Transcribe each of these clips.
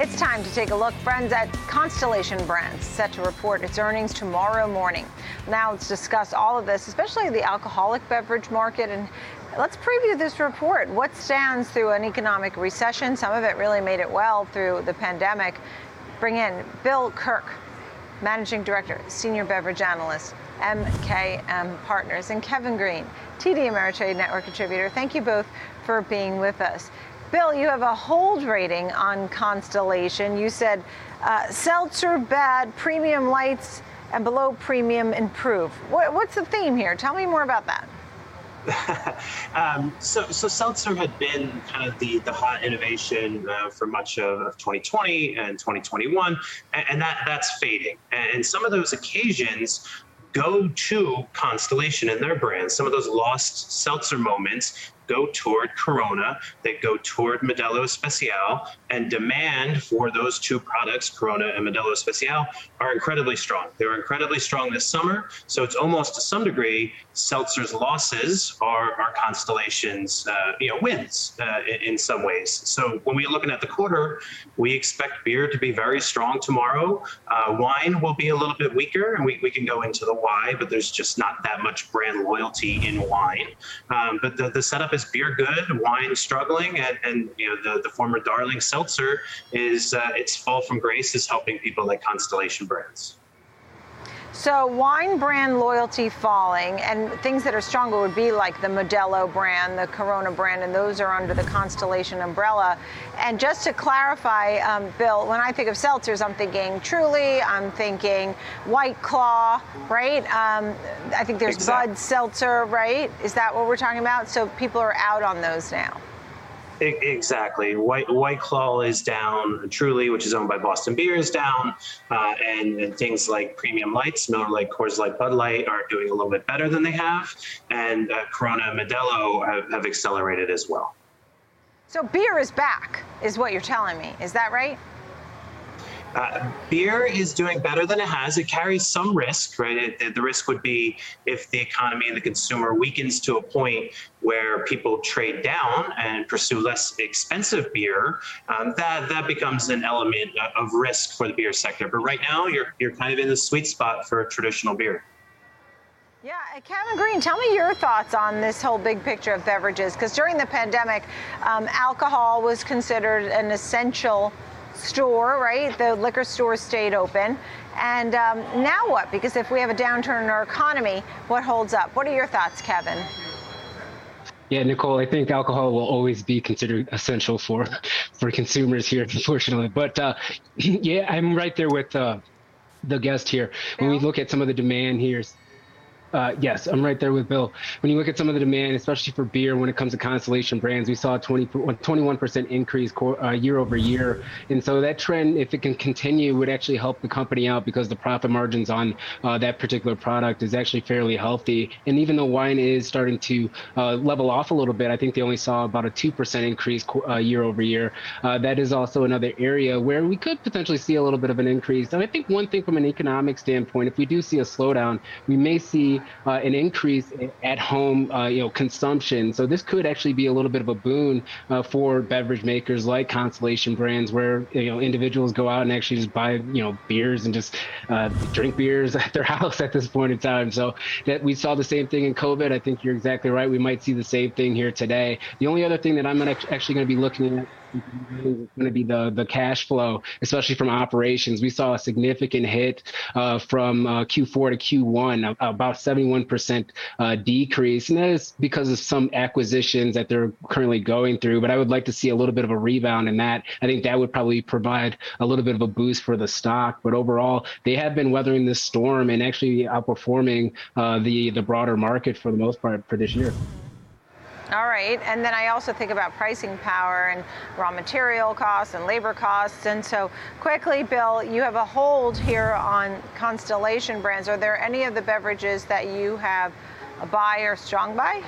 It's time to take a look, friends, at Constellation Brands, set to report its earnings tomorrow morning. Now let's discuss all of this, especially the alcoholic beverage market, and let's preview this report. What stands through an economic recession? Some of it really made it well through the pandemic. Bring in Bill Kirk, Managing Director, Senior Beverage Analyst, MKM Partners, and Kevin Green, TD Ameritrade Network contributor. Thank you both for being with us. Bill, you have a hold rating on Constellation. You said uh, seltzer bad, premium lights, and below premium improve. What, what's the theme here? Tell me more about that. um, so, so seltzer had been kind of the, the hot innovation uh, for much of, of, 2020 and 2021, and, and, that that's fading. And some of those occasions go to Constellation and their brand. Some of those lost seltzer moments go toward Corona, that go toward Modelo Especial, and demand for those two products, Corona and Modelo Especial, are incredibly strong. They were incredibly strong this summer, so it's almost to some degree Seltzer's losses are, Constellation's uh, you know wins uh, in, in, some ways. So when we're looking at the quarter, we expect beer to be very strong tomorrow. Uh, wine will be a little bit weaker, and we, we can go into the why, but there's just not that much brand loyalty in wine. Um, but the, the setup is beer good, wine struggling, and, and you know the, the former darling seltzer is uh, its fall from grace is helping people like Constellation Brands. So wine brand loyalty falling, and things that are stronger would be like the Modelo brand, the Corona brand, and those are under the Constellation umbrella. And just to clarify, um, Bill, when I think of seltzers, I'm thinking Truly, I'm thinking White Claw, right? Um, I think there's exactly. Bud Seltzer, right? Is that what we're talking about? So people are out on those now. Exactly. White White Claw is down. Truly, which is owned by Boston Beer, is down, uh, and, and, things like Premium Lights, Miller Lite, Coors Light, Bud Light are doing a little bit better than they have, and uh, Corona, Modelo have, have accelerated as well. So beer is back, is what you're telling me. Is that right? Uh, beer is doing better than it has. It carries some risk, right? It, the risk would be if the economy and the consumer weakens to a point where people trade down and pursue less expensive beer. Um, that that becomes an element of risk for the beer sector. But right now, you're you're kind of in the sweet spot for traditional beer. Yeah, Kevin Green, tell me your thoughts on this whole big picture of beverages. Because during the pandemic, um, alcohol was considered an essential store, right? The liquor stores stayed open. And um, now what? Because if we have a downturn in our economy, what holds up? What are your thoughts, Kevin? Yeah, Nicole, I think alcohol will always be considered essential for for consumers here, unfortunately. But uh, yeah, I'm right there with uh, the guest here. When we look at some of the demand here, uh, yes, I'm right there with Bill. When you look at some of the demand, especially for beer, when it comes to Constellation brands, we saw a 20, 21% increase uh, year over year. And so that trend, if it can continue, would actually help the company out because the profit margins on uh, that particular product is actually fairly healthy. And even though wine is starting to uh, level off a little bit, I think they only saw about a 2% increase year over year. That is also another area where we could potentially see a little bit of an increase. And I think one thing from an economic standpoint, if we do see a slowdown, we may see uh, an increase in at home uh, you know consumption. So this could actually be a little bit of a boon uh, for beverage makers like Constellation Brands, where you know individuals go out and actually just buy you know beers and just uh, drink beers at their house at this point in time. So that we saw the same thing in COVID. I think you're exactly right. We might see the same thing here today. The only other thing that I'm actually going to be looking at is going to be the the cash flow, especially from operations. We saw a significant hit uh, from uh, Q4 to Q1, about 71% uh, decrease, and that is because of some acquisitions that they're currently going through. But I would like to see a little bit of a rebound in that. I think that would probably provide a little bit of a boost for the stock. But overall, they have been weathering this storm and actually outperforming uh, the the broader market for the most part for this year. All right. And then I also think about pricing power and raw material costs and labor costs. And so, quickly, Bill, you have a hold here on Constellation brands. Are there any of the beverages that you have a buy or strong buy?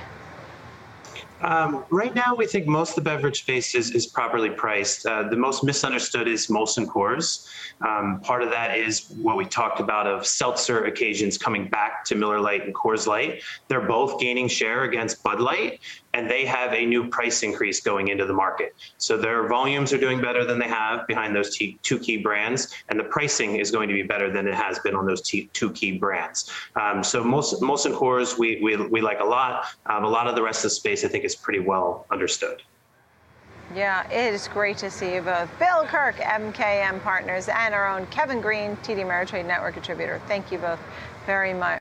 Um, right now, we think most of the beverage space is, is properly priced. Uh, the most misunderstood is Molson Coors. Um, part of that is what we talked about of seltzer occasions coming back to Miller Lite and Coors Light. They're both gaining share against Bud Light, and they have a new price increase going into the market. So their volumes are doing better than they have behind those t- two key brands, and the pricing is going to be better than it has been on those t- two key brands. Um, so Molson Coors we, we, we like a lot. Um, a lot of the rest of the space I think is pretty well understood. Yeah, it is great to see you both. Bill Kirk, MKM Partners, and our own Kevin Green, TD Ameritrade Network contributor. Thank you both very much.